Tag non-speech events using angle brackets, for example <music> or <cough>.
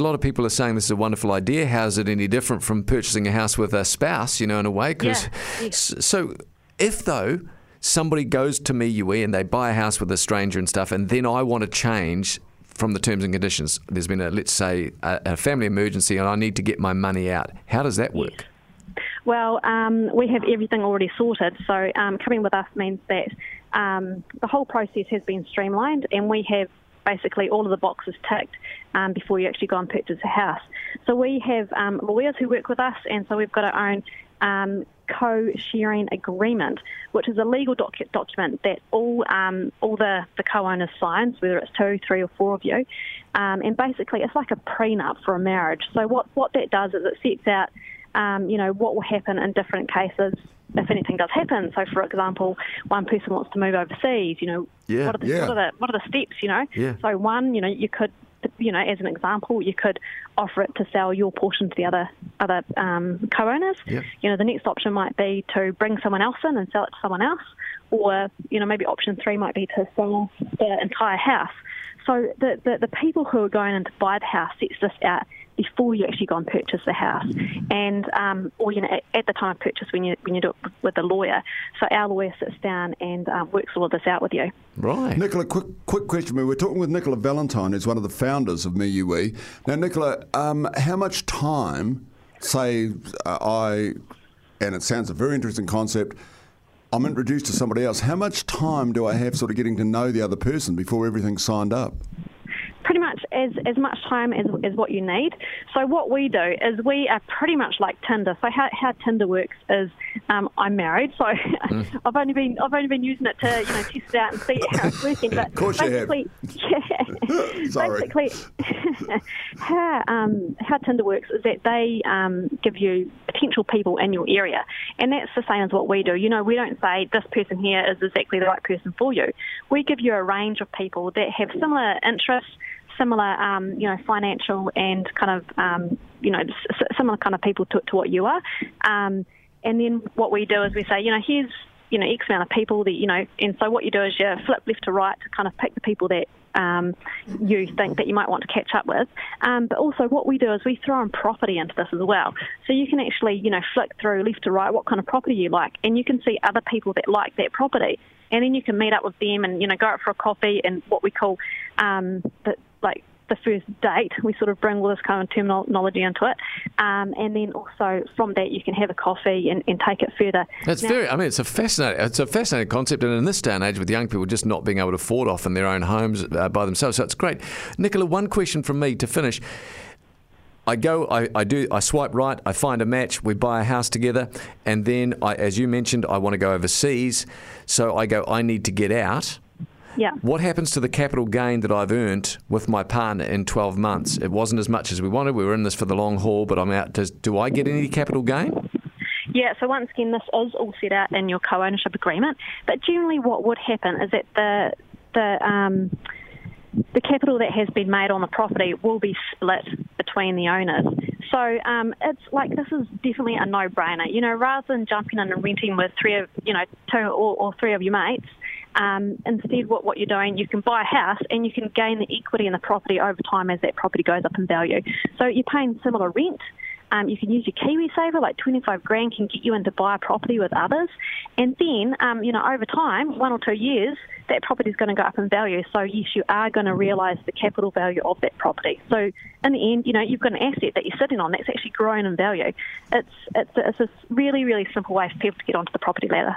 A lot of people are saying this is a wonderful idea. How is it any different from purchasing a house with a spouse, you know, in a way? Cause, Yeah. <laughs> So, if though somebody goes to Miuwi, and they buy a house with a stranger and stuff, and then I want to change from the terms and conditions, there's been a, let's say, a, a family emergency and I need to get my money out. How does that work? Well, um, we have everything already sorted. So um, coming with us means that um, the whole process has been streamlined, and we have basically all of the boxes ticked um, before you actually go and purchase a house. So we have um, lawyers who work with us, and so we've got our own um, co-sharing agreement, which is a legal docu- document that all um, all the, the co-owners sign, whether it's two, three, or four of you. Um, and basically, it's like a prenup for a marriage. So what what that does is it sets out, um, you know, what will happen in different cases if anything does happen. So, for example, one person wants to move overseas. You know, Yeah. what are the Yeah. what are the what are the steps? You know, Yeah. so one, you know, you could, you know, as an example, you could offer it to sell your portion to the other other um, co-owners. Yep. You know, the next option might be to bring someone else in and sell it to someone else, or you know, maybe option three might be to sell the entire house. So the, the, the people who are going in to buy the house sets this out before you actually go and purchase the house, and um, or you know at, at the time of purchase when you when you do it with a lawyer. So our lawyer sits down and um, works all of this out with you. Right. Nicola, quick quick question. We're talking with Nicola Valentine, who's one of the founders of Miuwi. Now, Nicola, um, how much time, say, uh, I, and it sounds a very interesting concept, I'm introduced to somebody else, how much time do I have sort of getting to know the other person before everything's signed up? pretty much as, as much time as, as what you need. So what we do is we are pretty much like Tinder. So how, how Tinder works is um, I'm married, so <laughs> I've only been I've only been using it to you know test it out and see how it's working. <laughs> But Of course you have. basically, <laughs> yeah, <laughs> Sorry. basically <laughs> how um, how Tinder works is that they um, give you potential people in your area, and that's the same as what we do. You know, we don't say this person here is exactly the right person for you. We give you a range of people that have similar interests similar, um, you know, financial and kind of, um, you know, similar kind of people to, to what you are. Um, and then what we do is we say, you know, here's, you know, X amount of people that, you know, and so what you do is you flip left to right to kind of pick the people that um, you think that you might want to catch up with. Um, but also what we do is we throw in property into this as well. So you can actually, you know, flick through left to right what kind of property you like, and you can see other people that like that property. And then you can meet up with them and, you know, go out for a coffee and what we call um, the, like the first date. We sort of bring all this kind of terminology into it. Um, and then also from that you can have a coffee and, and take it further. That's Now- very. I mean, it's a fascinating. It's a fascinating concept, and in this day and age, with young people just not being able to afford off in their own homes uh, by themselves, so it's great. Nicola, one question from me to finish. I go, I, I do, I swipe right, I find a match, we buy a house together, and then, I, as you mentioned, I want to go overseas. So I go, I need to get out. Yeah. What happens to the capital gain that I've earned with my partner in 12 months? It wasn't as much as we wanted. We were in this for the long haul, but I'm out. Does, do I get any capital gain? Yeah, so once again, this is all set out in your co-ownership agreement. But generally, what would happen is that the the um, the capital that has been made on the property will be split between the owners. So um, it's like this is definitely a no-brainer. You know, rather than jumping in and renting with three of you know two or, or three of your mates. Um, instead, what, what you're doing, you can buy a house and you can gain the equity in the property over time as that property goes up in value. So you're paying similar rent, um, you can use your KiwiSaver, like 25 grand can get you into buy a property with others. And then, um, you know, over time, one or two years, that property is going to go up in value. So, yes, you are going to realise the capital value of that property. So, in the end, you know, you've got an asset that you're sitting on that's actually grown in value. It's, it's, it's a really, really simple way for people to get onto the property ladder.